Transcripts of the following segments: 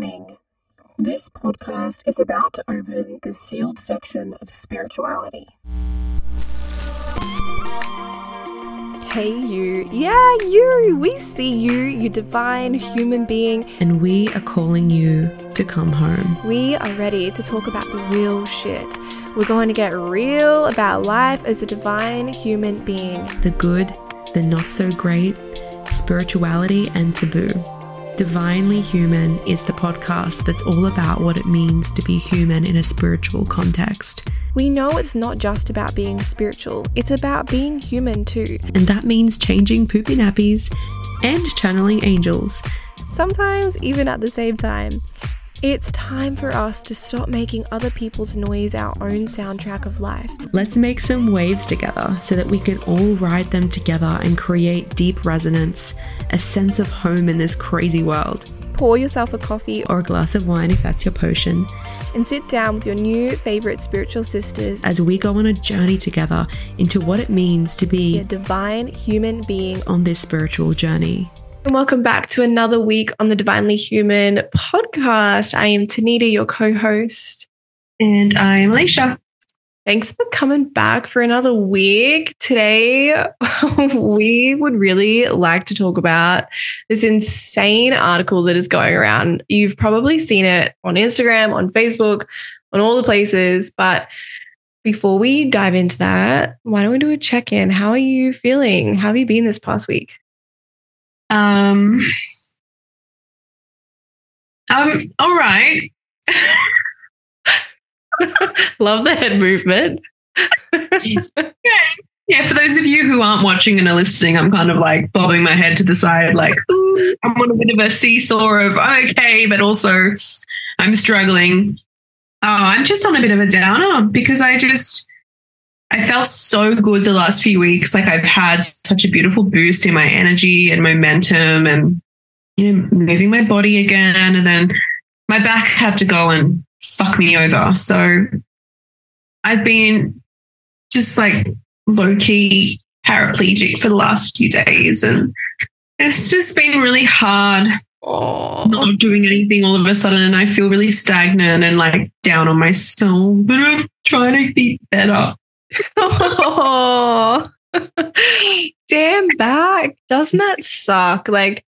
Warning This podcast is about to open the sealed section of spirituality. Hey, you. Yeah, you. We see you, you divine human being. And we are calling you to come home. We are ready to talk about the real shit. We're going to get real about life as a divine human being. The good, the not so great, spirituality, and taboo. Divinely Human is the podcast that's all about what it means to be human in a spiritual context. We know it's not just about being spiritual, it's about being human too. And that means changing poopy nappies and channeling angels. Sometimes even at the same time. It's time for us to stop making other people's noise our own soundtrack of life. Let's make some waves together so that we can all ride them together and create deep resonance, a sense of home in this crazy world. Pour yourself a coffee Or a glass of wine if that's your potion, and sit down with your new favorite spiritual sisters as we go on a journey together into what it means to be a divine human being. on this spiritual journey. And welcome back to another week on the Divinely Human podcast. I am Tanita, your co host. And I'm Aleisha. Thanks for coming back for another week. Today, we would really like to talk about this insane article that is going around. You've probably seen it on Instagram, on Facebook, on all the places. But before we dive into that, why don't we do a check in? How are you feeling? How have you been this past week? Um, um, all right. Love the head movement. Yeah, for those of you who aren't watching and are listening, I'm kind of like bobbing my head to the side, like, ooh, I'm on a bit of a seesaw of okay, but also I'm struggling. Oh, I'm just on a bit of a downer because I just I felt so good the last few weeks. Like I've had such a beautiful boost in my energy and momentum and you know, moving my body again. And then my back had to go and fuck me over. So I've been just like low key paraplegic for the last few days. And it's just been really hard Oh, not doing anything all of a sudden. And I feel really stagnant and like down on myself. But I'm trying to be better. Oh. damn back. Doesn't that suck? Like,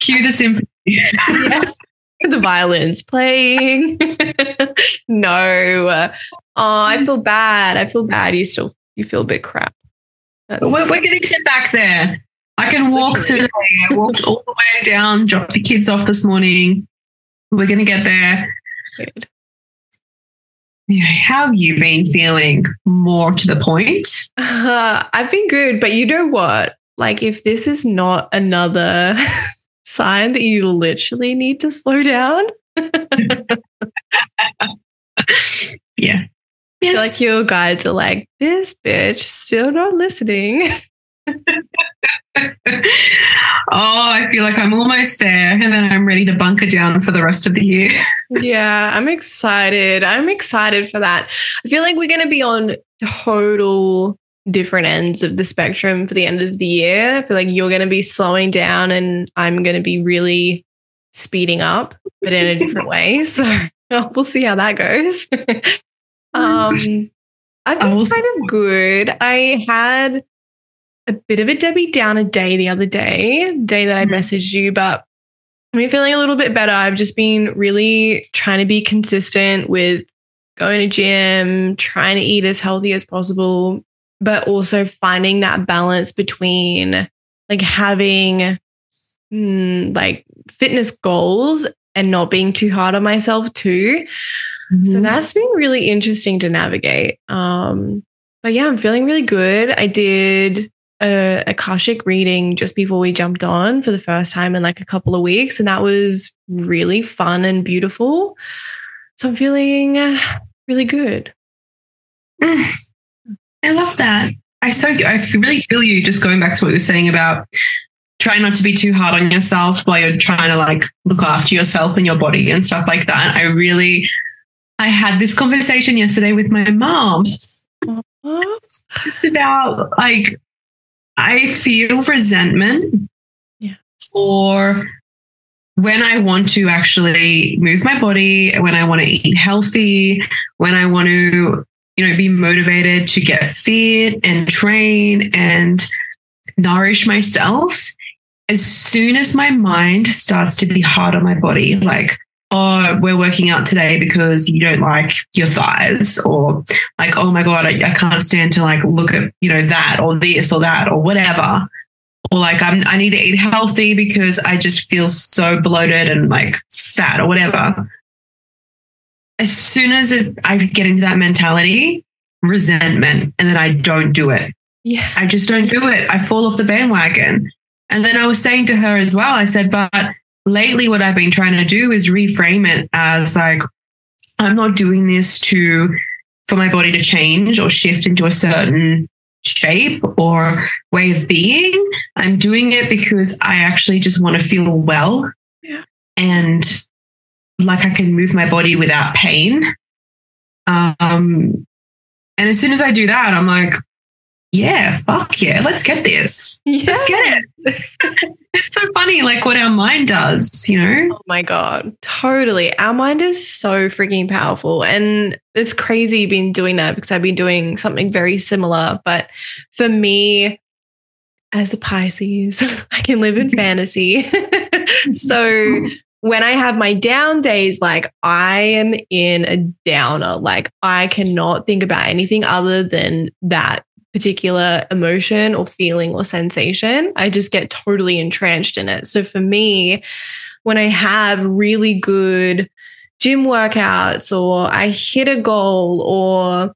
Cue the symphony. yeah, the violins playing. no. Oh, I feel bad. I feel bad. You still you feel a bit crap. We're, we're going to get back there. I can walk today. I walked all the way down, dropped the kids off this morning. We're going to get there. good. Yeah, How have you been feeling more to the point? Uh, I've been good, but you know what? Like, if this is not another sign that you literally need to slow down, yeah. Feel like your guides are like, this bitch still not listening. oh, I feel like I'm almost there and then I'm ready to bunker down for the rest of the year. yeah, I'm excited. I'm excited for that. I feel like we're going to be on total different ends of the spectrum for the end of the year. I feel like you're going to be slowing down and I'm going to be really speeding up, but in a different way. So we'll see how that goes. um, I've been kind of good. I had a bit of a Debbie Downer day the other day, day that I Mhm. messaged you, but been feeling a little bit better. I've just been really trying to be consistent with going to gym, trying to eat as healthy as possible, but also finding that balance between like having mm, like fitness goals and not being too hard on myself too. So that's been really interesting to navigate. Um, but yeah, I'm feeling really good. I did a Akashic reading just before we jumped on for the first time in like a couple of weeks, and that was really fun and beautiful. So I'm feeling uh, really good. Mm. I love that. I so I really feel you just going back to what you were saying about trying not to be too hard on yourself while you're trying to like look after yourself and your body and stuff like that. I really I had this conversation yesterday with my mom. It's about like I feel resentment Yeah. for when I want to actually move my body, when I want to eat healthy, when I want to, you know, be motivated to get fit and train and nourish myself, as soon as my mind starts to be hard on my body, like, oh, we're working out today because you don't like your thighs, or like, oh my God, I, I can't stand to like look at, you know, that or this or that or whatever or like I'm, I need to eat healthy because I just feel so bloated and like fat or whatever. As soon as it, I get into that mentality, resentment, and then I don't do it. Yeah. I just don't do it. I fall off the bandwagon. And then I was saying to her as well, I said, but lately what I've been trying to do is reframe it as like, I'm not doing this to for my body to change or shift into a certain shape or way of being. I'm doing it because I actually just want to feel well. Yeah. And like I can move my body without pain. Um, and as soon as I do that, I'm like, yeah, fuck yeah, let's get this. yeah. Let's get it. it's so funny, like what our mind does, you know? Oh my God. Totally. Our mind is so freaking powerful. And it's crazy being doing that because I've been doing something very similar. But for me, as a Pisces, I can live in mm-hmm. fantasy. so mm-hmm. when I have my down days, like I am in a downer, like I cannot think about anything other than that particular emotion or feeling or sensation. I just get totally entrenched in it. So for me, when I have really good gym workouts or I hit a goal or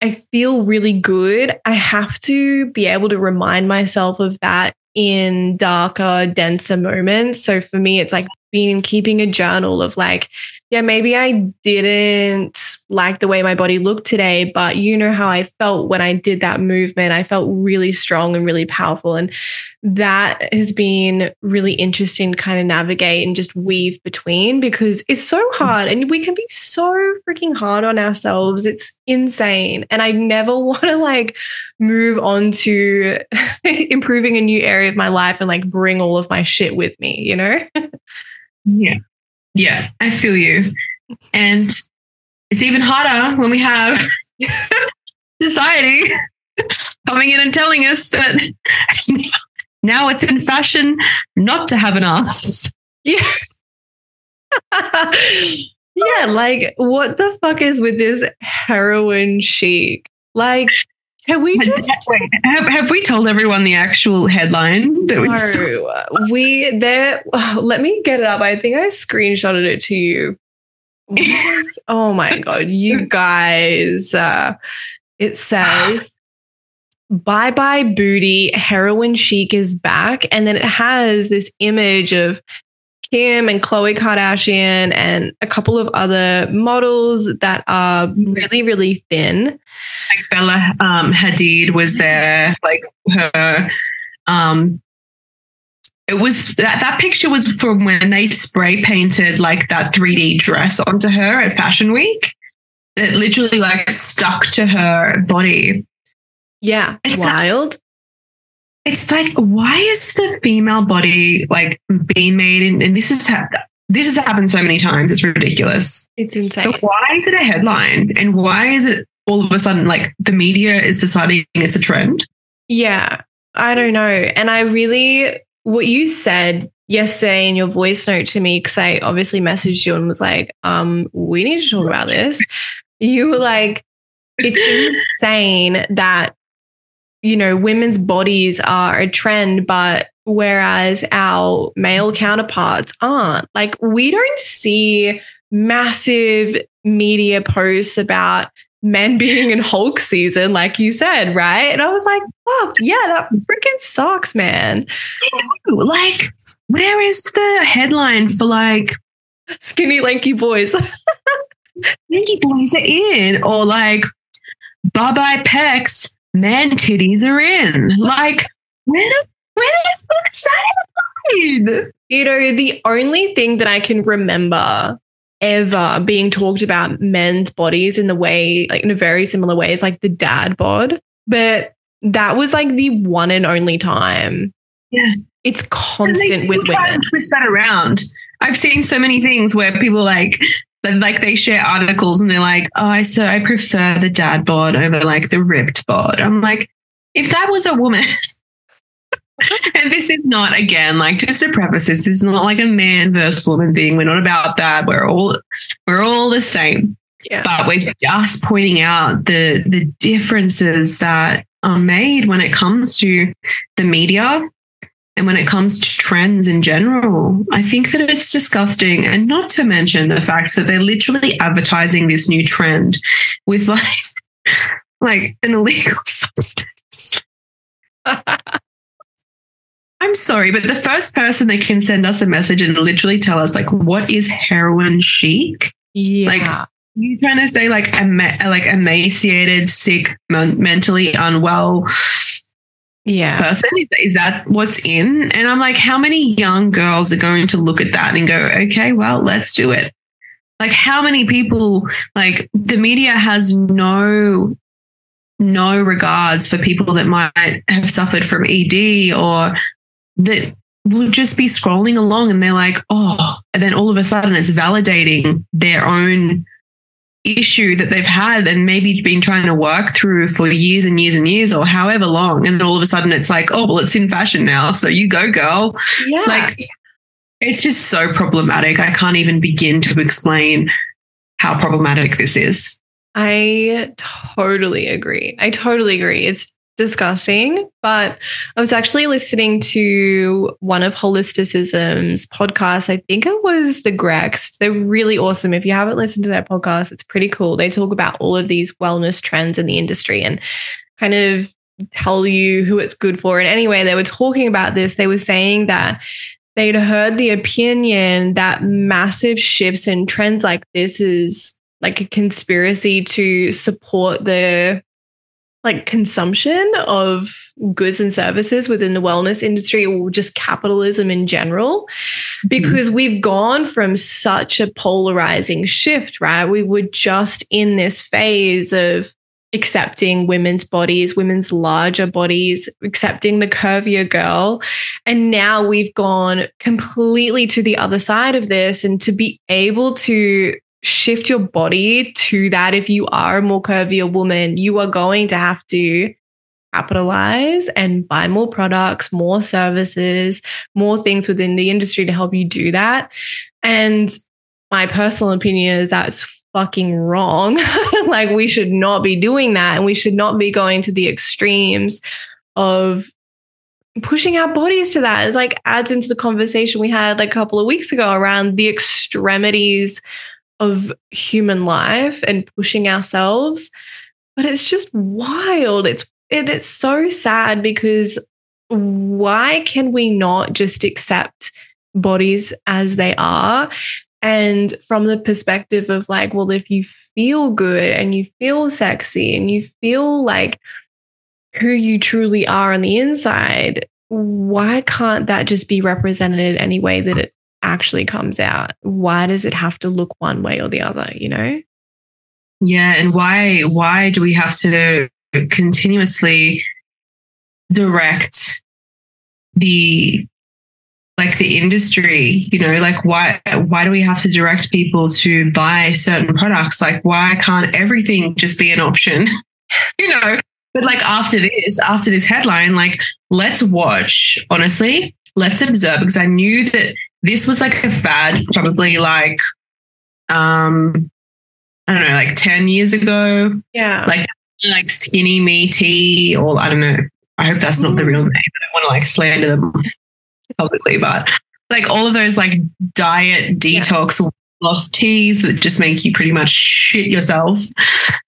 I feel really good, I have to be able to remind myself of that in darker, denser moments. So for me, it's like being keeping a journal of like, yeah, maybe I didn't like the way my body looked today, but you know how I felt when I did that movement. I felt really strong and really powerful. And that has been really interesting to kind of navigate and just weave between because it's so mm. hard and we can be so freaking hard on ourselves. It's insane. And I never want to like move on to improving a new area of my life and like bring all of my shit with me, you know? Yeah. Yeah, I feel you. And it's even harder when we have society coming in and telling us that now it's in fashion not to have an ass. Yeah. yeah, like what the fuck is with this heroin chic? Like, can we just Wait, have, have we told everyone the actual headline that we no, we there let me get it up. I think I screenshotted it to you. oh my god, you guys. Uh, it says bye bye booty, heroin chic is back. And then it has this image of Kim and Khloe Kardashian and a couple of other models that are really, really thin. like Bella um, Hadid was there, like her. Um, it was that that picture was from when they spray painted like that 3D dress onto her at Fashion Week. It literally like stuck to her body. Yeah, It's wild. It's like, why is the female body like being made? In, and this is this has happened so many times. It's ridiculous. It's insane. But why is it a headline? And why is it all of a sudden like the media is deciding it's a trend? Yeah, I don't know. And I really, what you said yesterday in your voice note to me, because I obviously messaged you and was like, um, we need to talk about this. You were like, it's insane that, you know, women's bodies are a trend, but whereas our male counterparts aren't. Like, we don't see massive media posts about men being in Hulk season, like you said, right? And I was like, fuck, yeah, that freaking sucks, man. Know, Like, where is the headline for like Skinny, lanky boys. Yankee boys are in, or like bye bye pecs, man titties are in. Like, where the where the fuck is that headline? you know, the only thing that I can remember ever being talked about men's bodies in the way, like in a very similar way, is like the dad bod. But that was like the one and only time. Yeah. It's constant with try women. and twist that around. I've seen so many things where people like like they share articles and they're like, oh, I so I prefer the dad bod over like the ripped bod. I'm like, if that was a woman. and this is not again like just to preface this, this is not like a man versus woman thing. We're not about that. We're all we're all the same. Yeah. But we're just pointing out the the differences that are made when it comes to the media and when it comes to trends in general, I think that it's disgusting. And not to mention the fact that they're literally advertising this new trend with like, like an illegal substance. I'm sorry, but the first person that can send us a message and literally tell us like what is heroin chic? Yeah. Like you trying to say like ema- like emaciated, sick, men- mentally unwell yeah. person? Is, that what's in? And I'm like, how many young girls are going to look at that and go, okay, well, let's do it? Like, how many people, like, the media has no no regards for people that might have suffered from ED or that will just be scrolling along and they're like, oh, and then all of a sudden it's validating their own issue that they've had and maybe been trying to work through for years and years and years or however long. And all of a sudden it's like, oh, well, it's in fashion now. So you go, girl. Yeah. Like, it's just so problematic. I can't even begin to explain how problematic this is. I totally agree. I totally agree. It's disgusting. But I was actually listening to one of Holisticism's podcasts. I think it was the Grext. They're really awesome. If you haven't listened to their podcast, it's pretty cool. They talk about all of these wellness trends in the industry and kind of tell you who it's good for. And anyway, they were talking about this. They were saying that they'd heard the opinion that massive shifts and trends like this is like a conspiracy to support the like consumption of goods and services within the wellness industry or just capitalism in general. Because mm-hmm. we've gone from such a polarizing shift right? We were just in this phase of accepting women's bodies women's larger bodies accepting the curvier girl. And now we've gone completely to the other side of this and to be able to shift your body to that if you are a more curvier woman, you are going to have to capitalize and buy more products, more services, more things within the industry to help you do that. And my personal opinion is that's fucking wrong. like we should not be doing that and we should not be going to the extremes of pushing our bodies to that. It like adds into the conversation we had like a couple of weeks ago around the extremities of human life and pushing ourselves. But it's just wild. It's it, it's so sad because why can we not just accept bodies as they are? And from the perspective of like, well, if you feel good and you feel sexy and you feel like who you truly are on the inside, why can't that just be represented in any way that it actually comes out. Why does it have to look one way or the other, you know? Yeah, and why why do we have to continuously direct the like the industry you know like why why do we have to direct people to buy certain products like why can't everything just be an option you know but like after this after this headline like let's watch honestly let's observe because i knew that this was like a fad, probably like um I don't know, like 10 years ago. Yeah. Like like skinny me tea, or I don't know. I hope that's not the real name. I don't want to like slander them publicly, but like all of those like diet detox yeah lost teas that just make you pretty much shit yourself,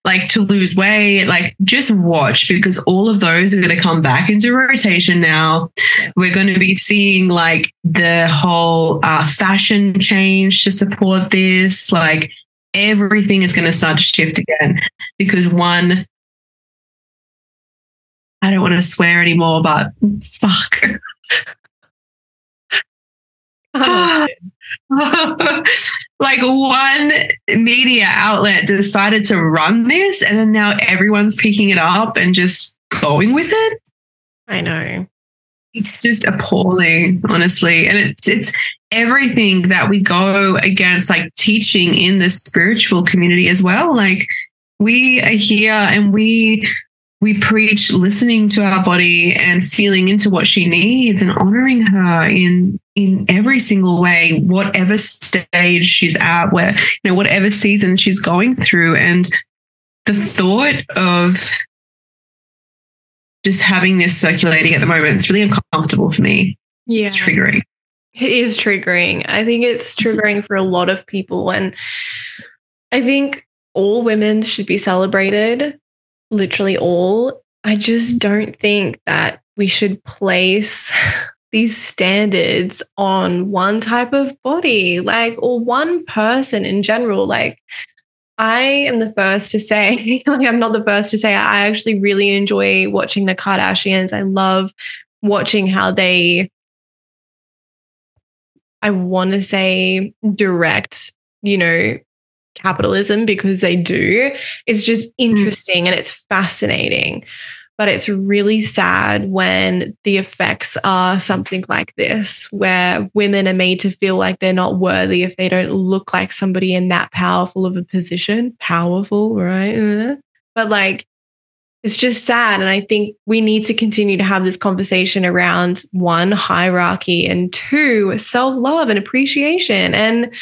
like to lose weight, like just watch because all of those are going to come back into rotation now. We're going to be seeing like the whole uh, fashion change to support this. Like everything is going to start to shift again because one, I don't want to swear anymore, but fuck. like one media outlet decided to run this and then now everyone's picking it up and just going with it. I know. It's just appalling, honestly. And it's it's everything that we go against, like teaching in the spiritual community as well. Like we are here and we we preach listening to our body and feeling into what she needs and honoring her in in every single way whatever stage she's at where you know whatever season she's going through and the thought of just having this circulating at the moment it's really uncomfortable for me Yeah. it's triggering It is triggering. I think it's triggering for a lot of people. And I think all women should be celebrated, literally all. I just don't think that we should place these standards on one type of body, like, or one person in general. Like, I am the first to say, like, I'm not the first to say, I actually really enjoy watching the Kardashians. I love watching how they I want to say direct, you know, capitalism because they do. It's just mm. interesting and it's fascinating. But it's really sad when the effects are something like this, where women are made to feel like they're not worthy if they don't look like somebody in that powerful of a position. Powerful, right? But like, it's just sad. And I think we need to continue to have this conversation around one, hierarchy, and two, self love and appreciation. And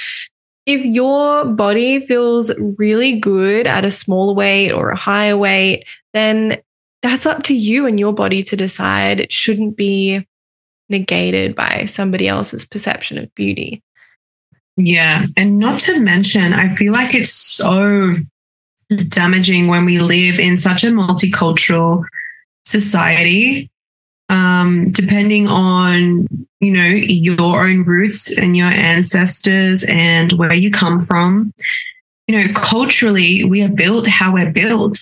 if your body feels really good at a smaller weight or a higher weight, then that's up to you and your body to decide. It shouldn't be negated by somebody else's perception of beauty. Yeah. And not to mention, I feel like it's so damaging when we live in such a multicultural society. Um, depending on you know your own roots and your ancestors and where you come from, you know culturally we are built how we're built.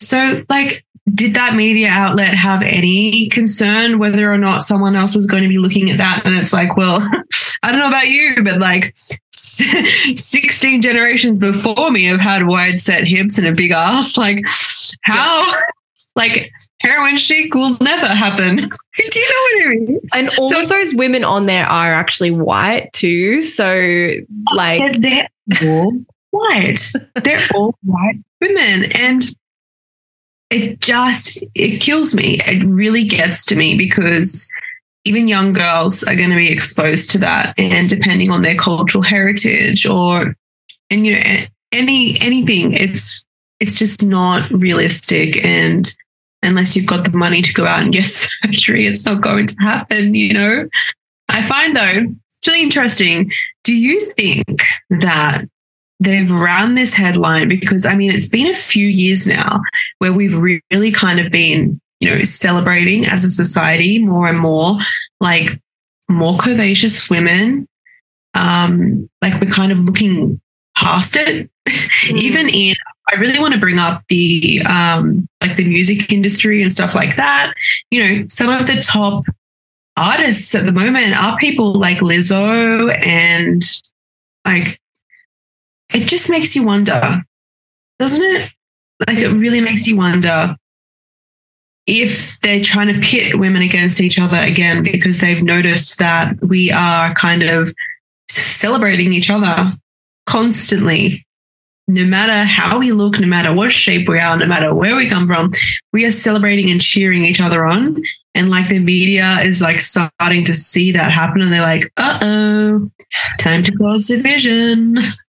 So, like, did that media outlet have any concern whether or not someone else was going to be looking at that? And it's like, well, I don't know about you, but like 16 generations before me have had wide set hips and a big ass. Like, how? Like, heroin chic will never happen. Do you know what I mean? And all So- of those women on there are actually white too. So, like, they're, they're all white. They're all white women. And it just it kills me. It really gets to me because even young girls are going to be exposed to that. And depending on their cultural heritage or and you know any anything, it's it's just not realistic and unless you've got the money to go out and get surgery, it's not going to happen, you know. I find though, it's really interesting. Do you think that they've run this headline because I mean it's been a few years now where we've really kind of been, you know, celebrating as a society more and more like more curvaceous women. Um, like we're kind of looking past it. Even in I really want to bring up the um like the music industry and stuff like that. You know, some of the top artists at the moment are people like Lizzo and like it just makes you wonder, doesn't it? Like it really makes you wonder if they're trying to pit women against each other again because they've noticed that we are kind of celebrating each other constantly. No matter how we look, no matter what shape we are, no matter where we come from, we are celebrating and cheering each other on. And like the media is like starting to see that happen and they're like, uh oh, time to cause division.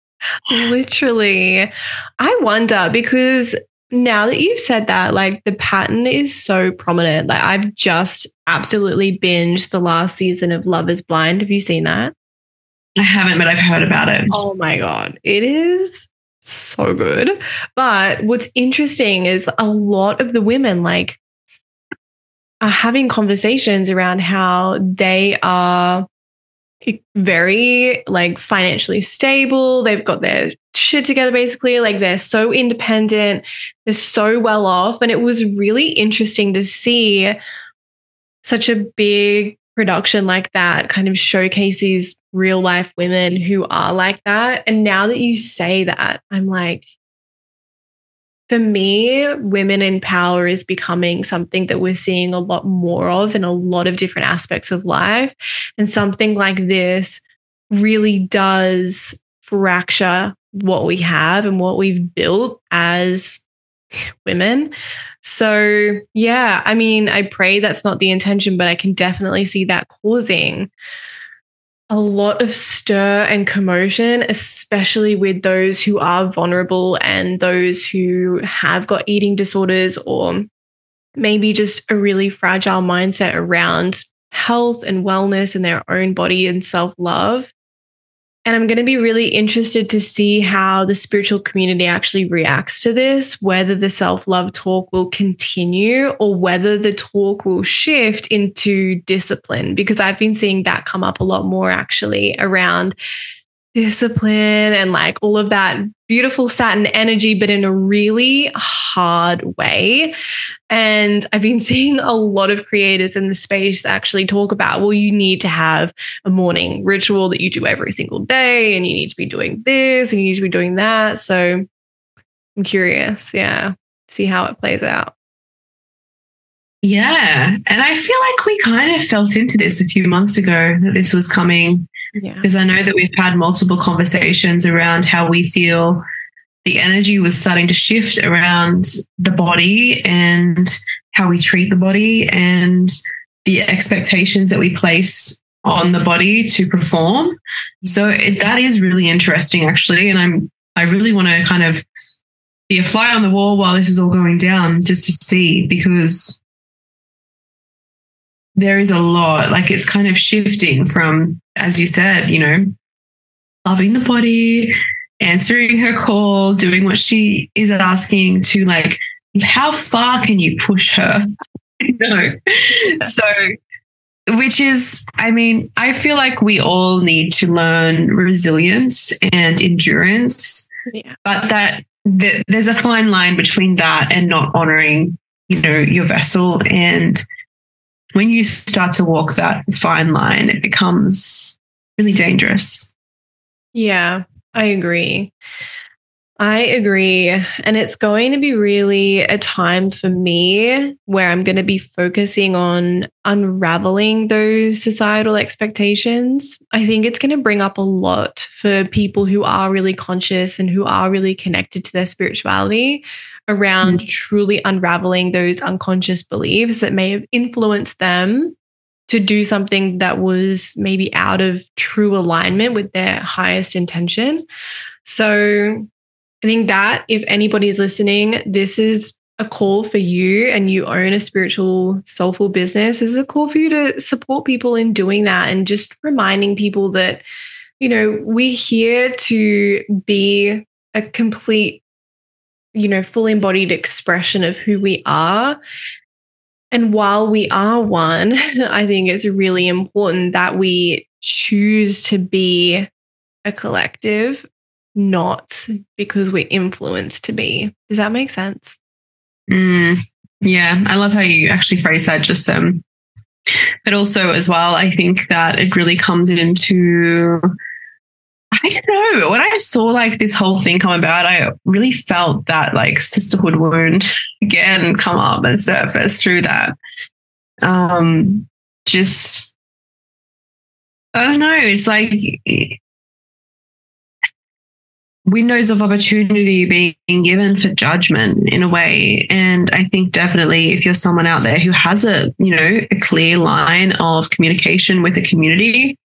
Literally. I wonder because now that you've said that, like the pattern is so prominent. Like I've just absolutely binged the last season of Love is Blind. Have you seen that? I haven't, but I've heard about it. Oh my God. It is so good. But what's interesting is a lot of the women, like, are having conversations around how they are very like financially stable. They've got their shit together basically. Like they're so independent, they're so well off. And it was really interesting to see such a big production like that kind of showcases real life women who are like that. And now that you say that, I'm like, for me, women in power is becoming something that we're seeing a lot more of in a lot of different aspects of life. And something like this really does fracture what we have and what we've built as women. So, yeah, I mean, I pray that's not the intention, but I can definitely see that causing a lot of stir and commotion, especially with those who are vulnerable and those who have got eating disorders or maybe just a really fragile mindset around health and wellness and their own body and self love. And I'm going to be really interested to see how the spiritual community actually reacts to this, whether the self love talk will continue or whether the talk will shift into discipline, because I've been seeing that come up a lot more actually around discipline and like all of that beautiful Saturn energy, but in a really hard way. And I've been seeing a lot of creators in the space actually talk about, well, you need to have a morning ritual that you do every single day, and you need to be doing this and you need to be doing that. So I'm curious, yeah, see how it plays out. Yeah. And I feel like we kind of felt into this a few months ago that this was coming. Yeah. Because I know that we've had multiple conversations around how we feel the energy was starting to shift around the body and how we treat the body and the expectations that we place on the body to perform. So it, that is really interesting, actually. And I'm I really want to kind of be a fly on the wall while this is all going down, just to see because there is a lot. Like it's kind of shifting from, as you said, you know, loving the body, answering her call, doing what she is asking to like, how far can you push her? no. So, which is, I mean, I feel like we all need to learn resilience and endurance, Yeah. but that, that there's a fine line between that and not honoring, you know, your vessel. And when you start to walk that fine line, it becomes really dangerous. Yeah, I agree. I agree. And it's going to be really a time for me where I'm going to be focusing on unraveling those societal expectations. I think it's going to bring up a lot for people who are really conscious and who are really connected to their spirituality around mm. truly unraveling those unconscious beliefs that may have influenced them to do something that was maybe out of true alignment with their highest intention. So I think that if anybody's listening, this is a call for you and you own a spiritual, soulful business. This is a call for you to support people in doing that and just reminding people that, you know, we're here to be a complete, you know, full embodied expression of who we are. And while we are one, I think it's really important that we choose to be a collective not because we're influenced to be. Does that make sense? Mm, yeah, I love how you actually phrase that. Just um, but also as well, I think that it really comes into. I don't know. When I saw like this whole thing come about, I really felt that like sisterhood wound again come up and surface through that. Um, just I don't know. It's like windows of opportunity being given for judgment in a way and i think definitely if you're someone out there who has a you know a clear line of communication with the community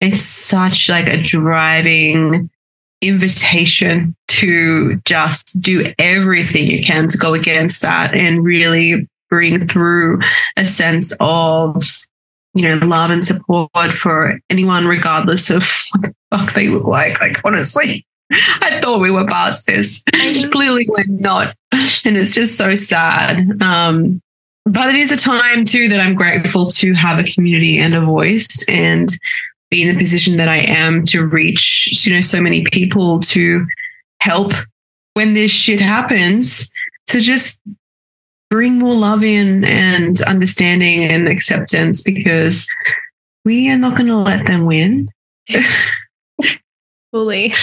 it's such like a driving invitation to just do everything you can to go against that and really bring through a sense of you know love and support for anyone regardless of what the fuck they look like like honestly I thought we were past this. Clearly, we're not. And it's just so sad. Um, but it is a time, too, that I'm grateful to have a community and a voice and be in the position that I am to reach, you know, so many people to help when this shit happens, to just bring more love in and understanding and acceptance because we are not going to let them win. Fully.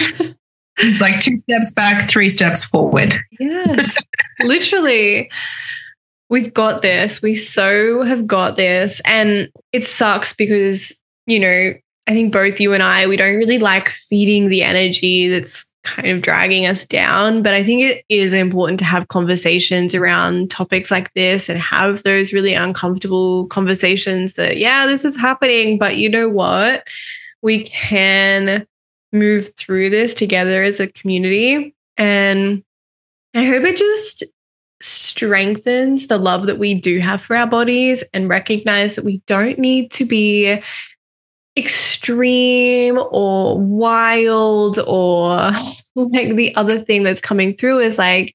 It's like two steps back, three steps forward. Yes, literally. We've got this. We so have got this. And it sucks because, you know, I think both you and I, we don't really like feeding the energy that's kind of dragging us down. But I think it is important to have conversations around topics like this and have those really uncomfortable conversations that, yeah, this is happening. But you know what? We can move through this together as a community. And I hope it just strengthens the love that we do have for our bodies and recognize that we don't need to be extreme or wild or like the other thing that's coming through is like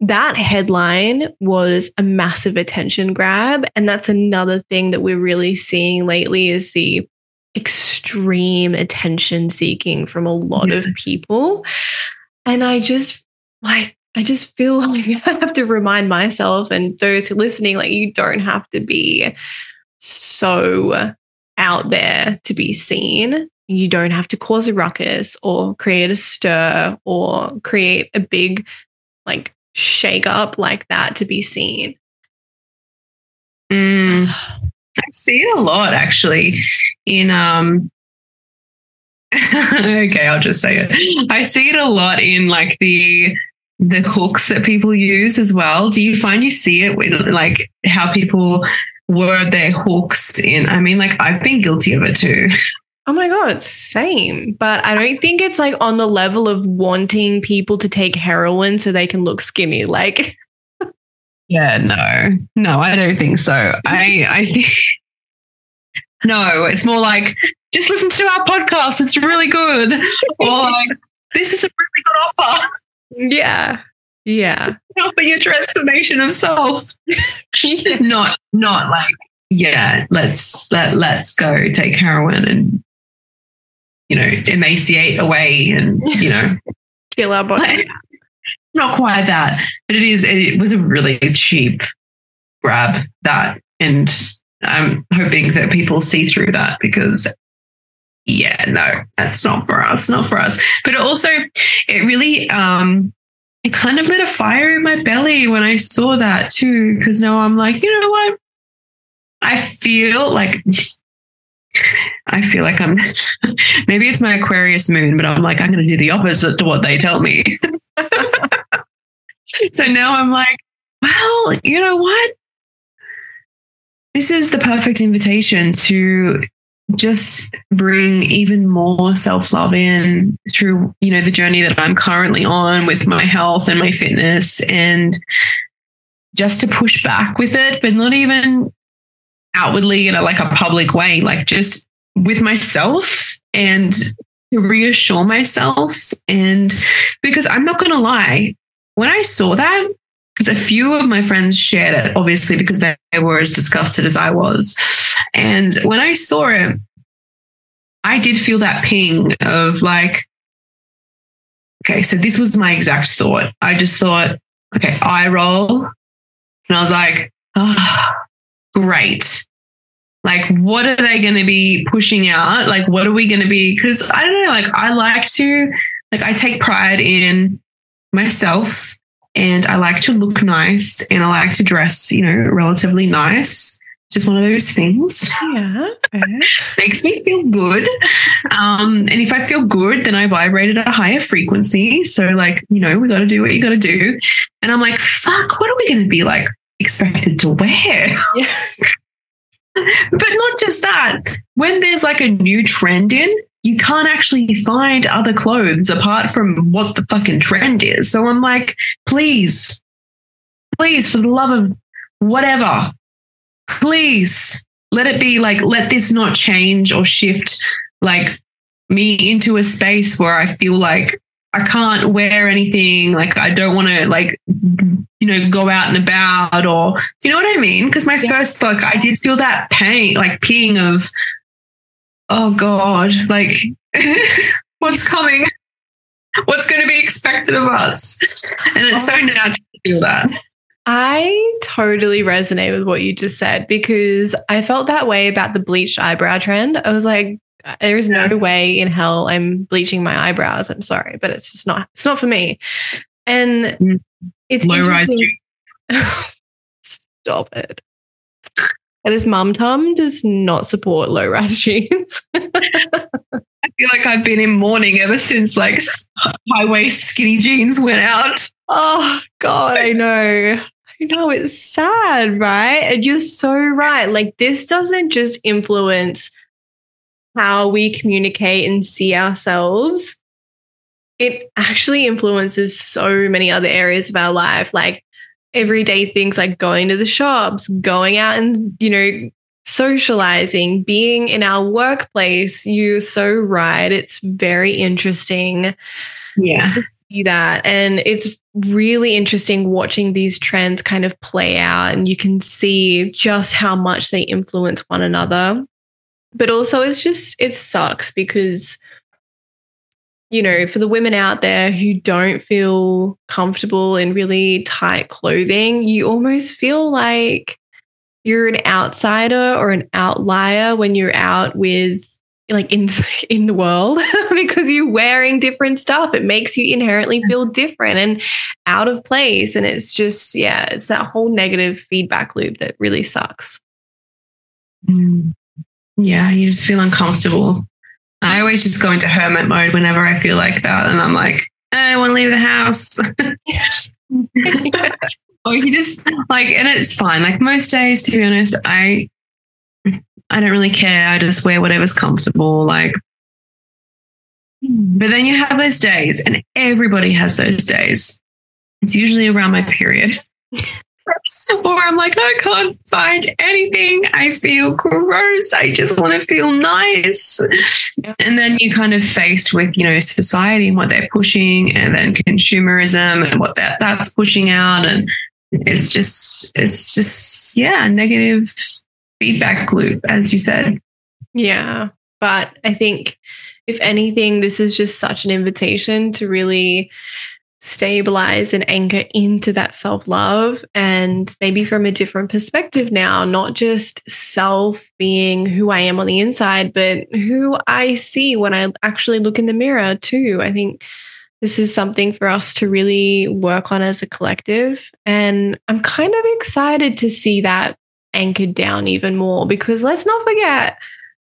that headline was a massive attention grab and that's another thing that we're really seeing lately is the extreme attention seeking from a lot yeah. of people and i just like i just feel like i have to remind myself and those listening like you don't have to be so out there to be seen. You don't have to cause a ruckus or create a stir or create a big like shake up like that to be seen. Mm, I see it a lot actually in um okay, I'll just say it. I see it a lot in like the the hooks that people use as well. Do you find you see it when like how people were their hooks in. I mean, like I've been guilty of it too. Oh my God, same. But I don't think it's like on the level of wanting people to take heroin so they can look skinny. Like, yeah, no, no, I don't think so. I, I think, no, it's more like just listen to our podcast. It's really good. or like, this is a really good offer. Yeah. Yeah. Helping your transformation of self. not not like, yeah, let's let let's go take heroin and you know, emaciate away and, you know, kill our body. not quite that. But it is it was a really cheap grab that and I'm hoping that people see through that because yeah, no, that's not for us, not for us. But also, it really um, it kind of lit a fire in my belly when I saw that too. Cause now I'm like, you know what? I feel like I feel like I'm maybe it's my Aquarius moon, but I'm like, I'm gonna do the opposite to what they tell me. so now I'm like, well, you know what? This is the perfect invitation to just bring even more self-love in through you know the journey that I'm currently on with my health and my fitness and just to push back with it but not even outwardly in a like a public way like just with myself and to reassure myself and because I'm not going to lie when I saw that because a few of my friends shared it, obviously, because they were as disgusted as I was. And when I saw it, I did feel that ping of like, okay, so this was my exact thought. I just thought, okay, eye roll. And I was like, oh, great. Like, what are they going to be pushing out? Like, what are we going to be? Because I don't know, like, I like to, like, I take pride in myself and I like to look nice and I like to dress, you know, relatively nice. Just one of those things. Yeah. Makes me feel good. Um, and if I feel good, then I vibrate at a higher frequency. So, like, you know, we got to do what you got to do. And I'm like, fuck, what are we going to be like expected to wear? Yeah. but not just that. When there's like a new trend in, you can't actually find other clothes apart from what the fucking trend is. So I'm like, please, please, for the love of whatever, please let it be like, let this not change or shift like me into a space where I feel like I can't wear anything. Like I don't want to like, you know, go out and about or, you know what I mean? Because my yeah. first, like, I did feel that pain, like ping of, oh God, like what's coming? What's going to be expected of us? And it's oh. so oh. natural to feel that. I totally resonate with what you just said because I felt that way about the bleached eyebrow trend. I was like, there's no way in hell I'm bleaching my eyebrows. I'm sorry, but it's just not, it's not for me. And mm. it's low rise. Stop it. And his mum tum does not support low rise jeans. Feel like I've been in mourning ever since like high waist skinny jeans went out. Oh God, I know. I know it's sad, right? And you're so right. Like this doesn't just influence how we communicate and see ourselves. It actually influences so many other areas of our life, like everyday things like going to the shops, going out and, you know, socializing, being in our workplace. You're so right. It's very interesting. Yeah. To see that. And it's really interesting watching these trends kind of play out. And you can see just how much they influence one another. But also, it's just, it sucks because you know, for the women out there who don't feel comfortable in really tight clothing, you almost feel like you're an outsider or an outlier when you're out with like in in the world because you're wearing different stuff it makes you inherently feel different and out of place and it's just yeah it's that whole negative feedback loop that really sucks mm. yeah you just feel uncomfortable I always just go into hermit mode whenever I feel like that. And I'm like, I want to leave the house. or you just like, and it's fine. Like most days, to be honest, I, I don't really care. I just wear whatever's comfortable. Like, but then you have those days, and everybody has those days. It's usually around my period. or I'm like, I can't find anything. I feel gross. I just want to feel nice. Yeah. And then you kind of faced with, you know, society and what they're pushing and then consumerism and what that that's pushing out. And it's just, it's just, yeah, negative feedback loop, as you said. Yeah. But I think if anything, this is just such an invitation to really stabilize and anchor into that self love and maybe from a different perspective now, not just self being who I am on the inside, but who I see when I actually look in the mirror too. I think this is something for us to really work on as a collective. And I'm kind of excited to see that anchored down even more because let's not forget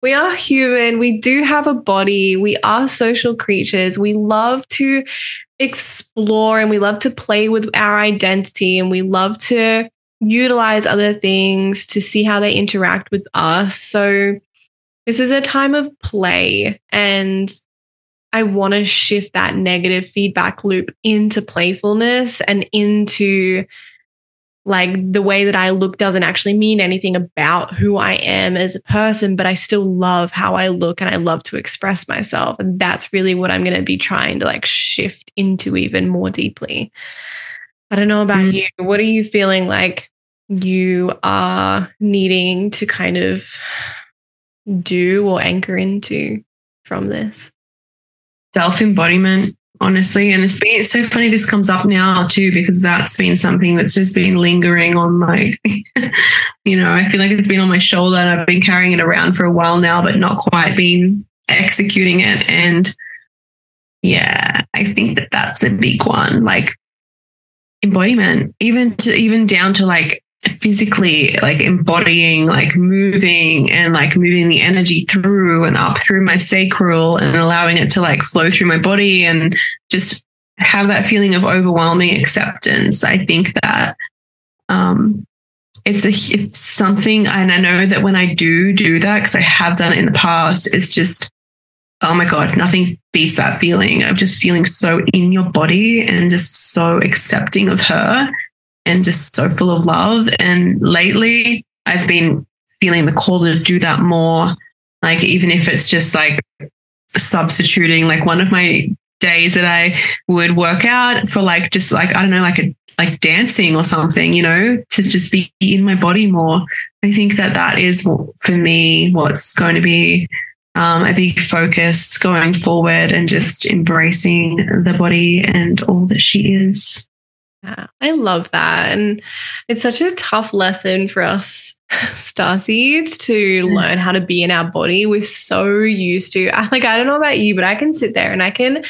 we are human. We do have a body. We are social creatures. We love to explore and we love to play with our identity and we love to utilize other things to see how they interact with us. So, this is a time of play and I want to shift that negative feedback loop into playfulness and into like the way that I look doesn't actually mean anything about who I am as a person, but I still love how I look and I love to express myself. And that's really what I'm going to be trying to like shift into even more deeply. I don't know about mm. you. What are you feeling like you are needing to kind of do or anchor into from this? Self embodiment honestly. And it's been it's so funny this comes up now too, because that's been something that's just been lingering on my, you know, I feel like it's been on my shoulder and I've been carrying it around for a while now, but not quite been executing it. And yeah, I think that that's a big one. Like embodiment, even to even down to like physically like embodying like moving and like moving the energy through and up through my sacral and allowing it to like flow through my body and just have that feeling of overwhelming acceptance. I think that um it's a it's something and i know that when i do do that because i have done it in the past it's just oh my god nothing beats that feeling of just feeling so in your body and just so accepting of her and just so full of love. And lately, I've been feeling the call to do that more. Like, even if it's just like substituting, like one of my days that I would work out for, like, just like, I don't know, like a like dancing or something, you know, to just be in my body more. I think that that is for me what's going to be um, a big focus going forward and just embracing the body and all that she is. Yeah, I love that. And it's such a tough lesson for us star seeds to learn how to be in our body. We're so used to, like, I don't know about you, but I can sit there and I can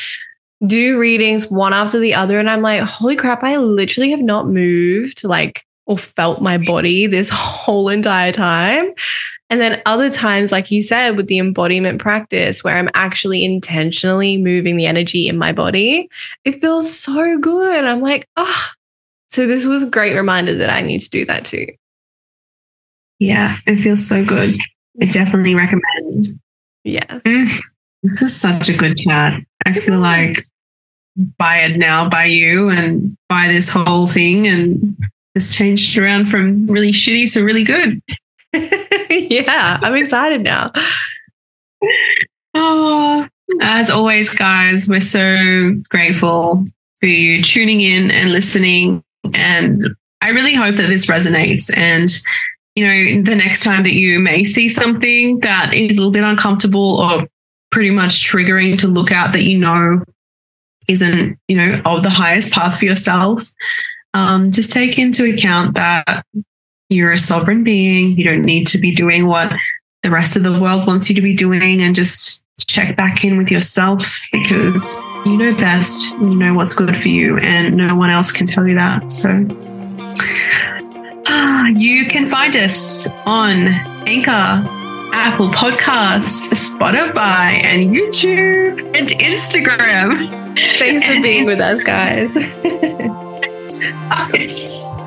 do readings one after the other. And I'm like, holy crap, I literally have not moved like or felt my body this whole entire time. And then other times, like you said, with the embodiment practice, where I'm actually intentionally moving the energy in my body, it feels so good. I'm like, oh, so this was a great reminder that I need to do that too. Yeah, it feels so good. I definitely recommend. Yeah. Mm, this is such a good chat. I feel like it now by you and by this whole thing and it's changed around from really shitty to really good. yeah, I'm excited now. Oh, as always, guys, we're so grateful for you tuning in and listening. And I really hope that this resonates. And, you know, the next time that you may see something that is a little bit uncomfortable or pretty much triggering to look out that you know isn't, you know, of the highest path for yourself, um, just take into account that you're a sovereign being. You don't need to be doing what the rest of the world wants you to be doing and just check back in with yourself because you know best, you know what's good for you, and no one else can tell you that. So, ah, you can find us on Anchor, Apple Podcasts, Spotify, and YouTube and Instagram. Thanks for And being with us, guys.